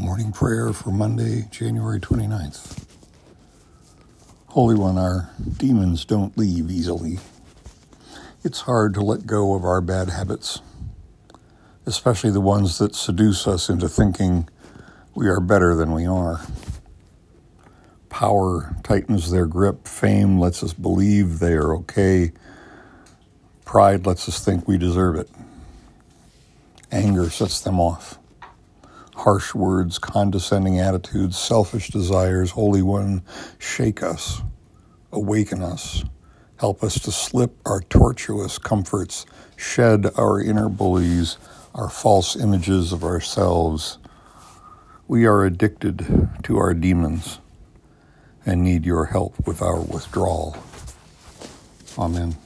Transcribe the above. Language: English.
Morning prayer for Monday, January 29th. Holy One, our demons don't leave easily. It's hard to let go of our bad habits, especially the ones that seduce us into thinking we are better than we are. Power tightens their grip, fame lets us believe they are okay, pride lets us think we deserve it, anger sets them off harsh words, condescending attitudes, selfish desires, Holy One, shake us, awaken us, help us to slip our tortuous comforts, shed our inner bullies, our false images of ourselves. We are addicted to our demons and need your help with our withdrawal. Amen.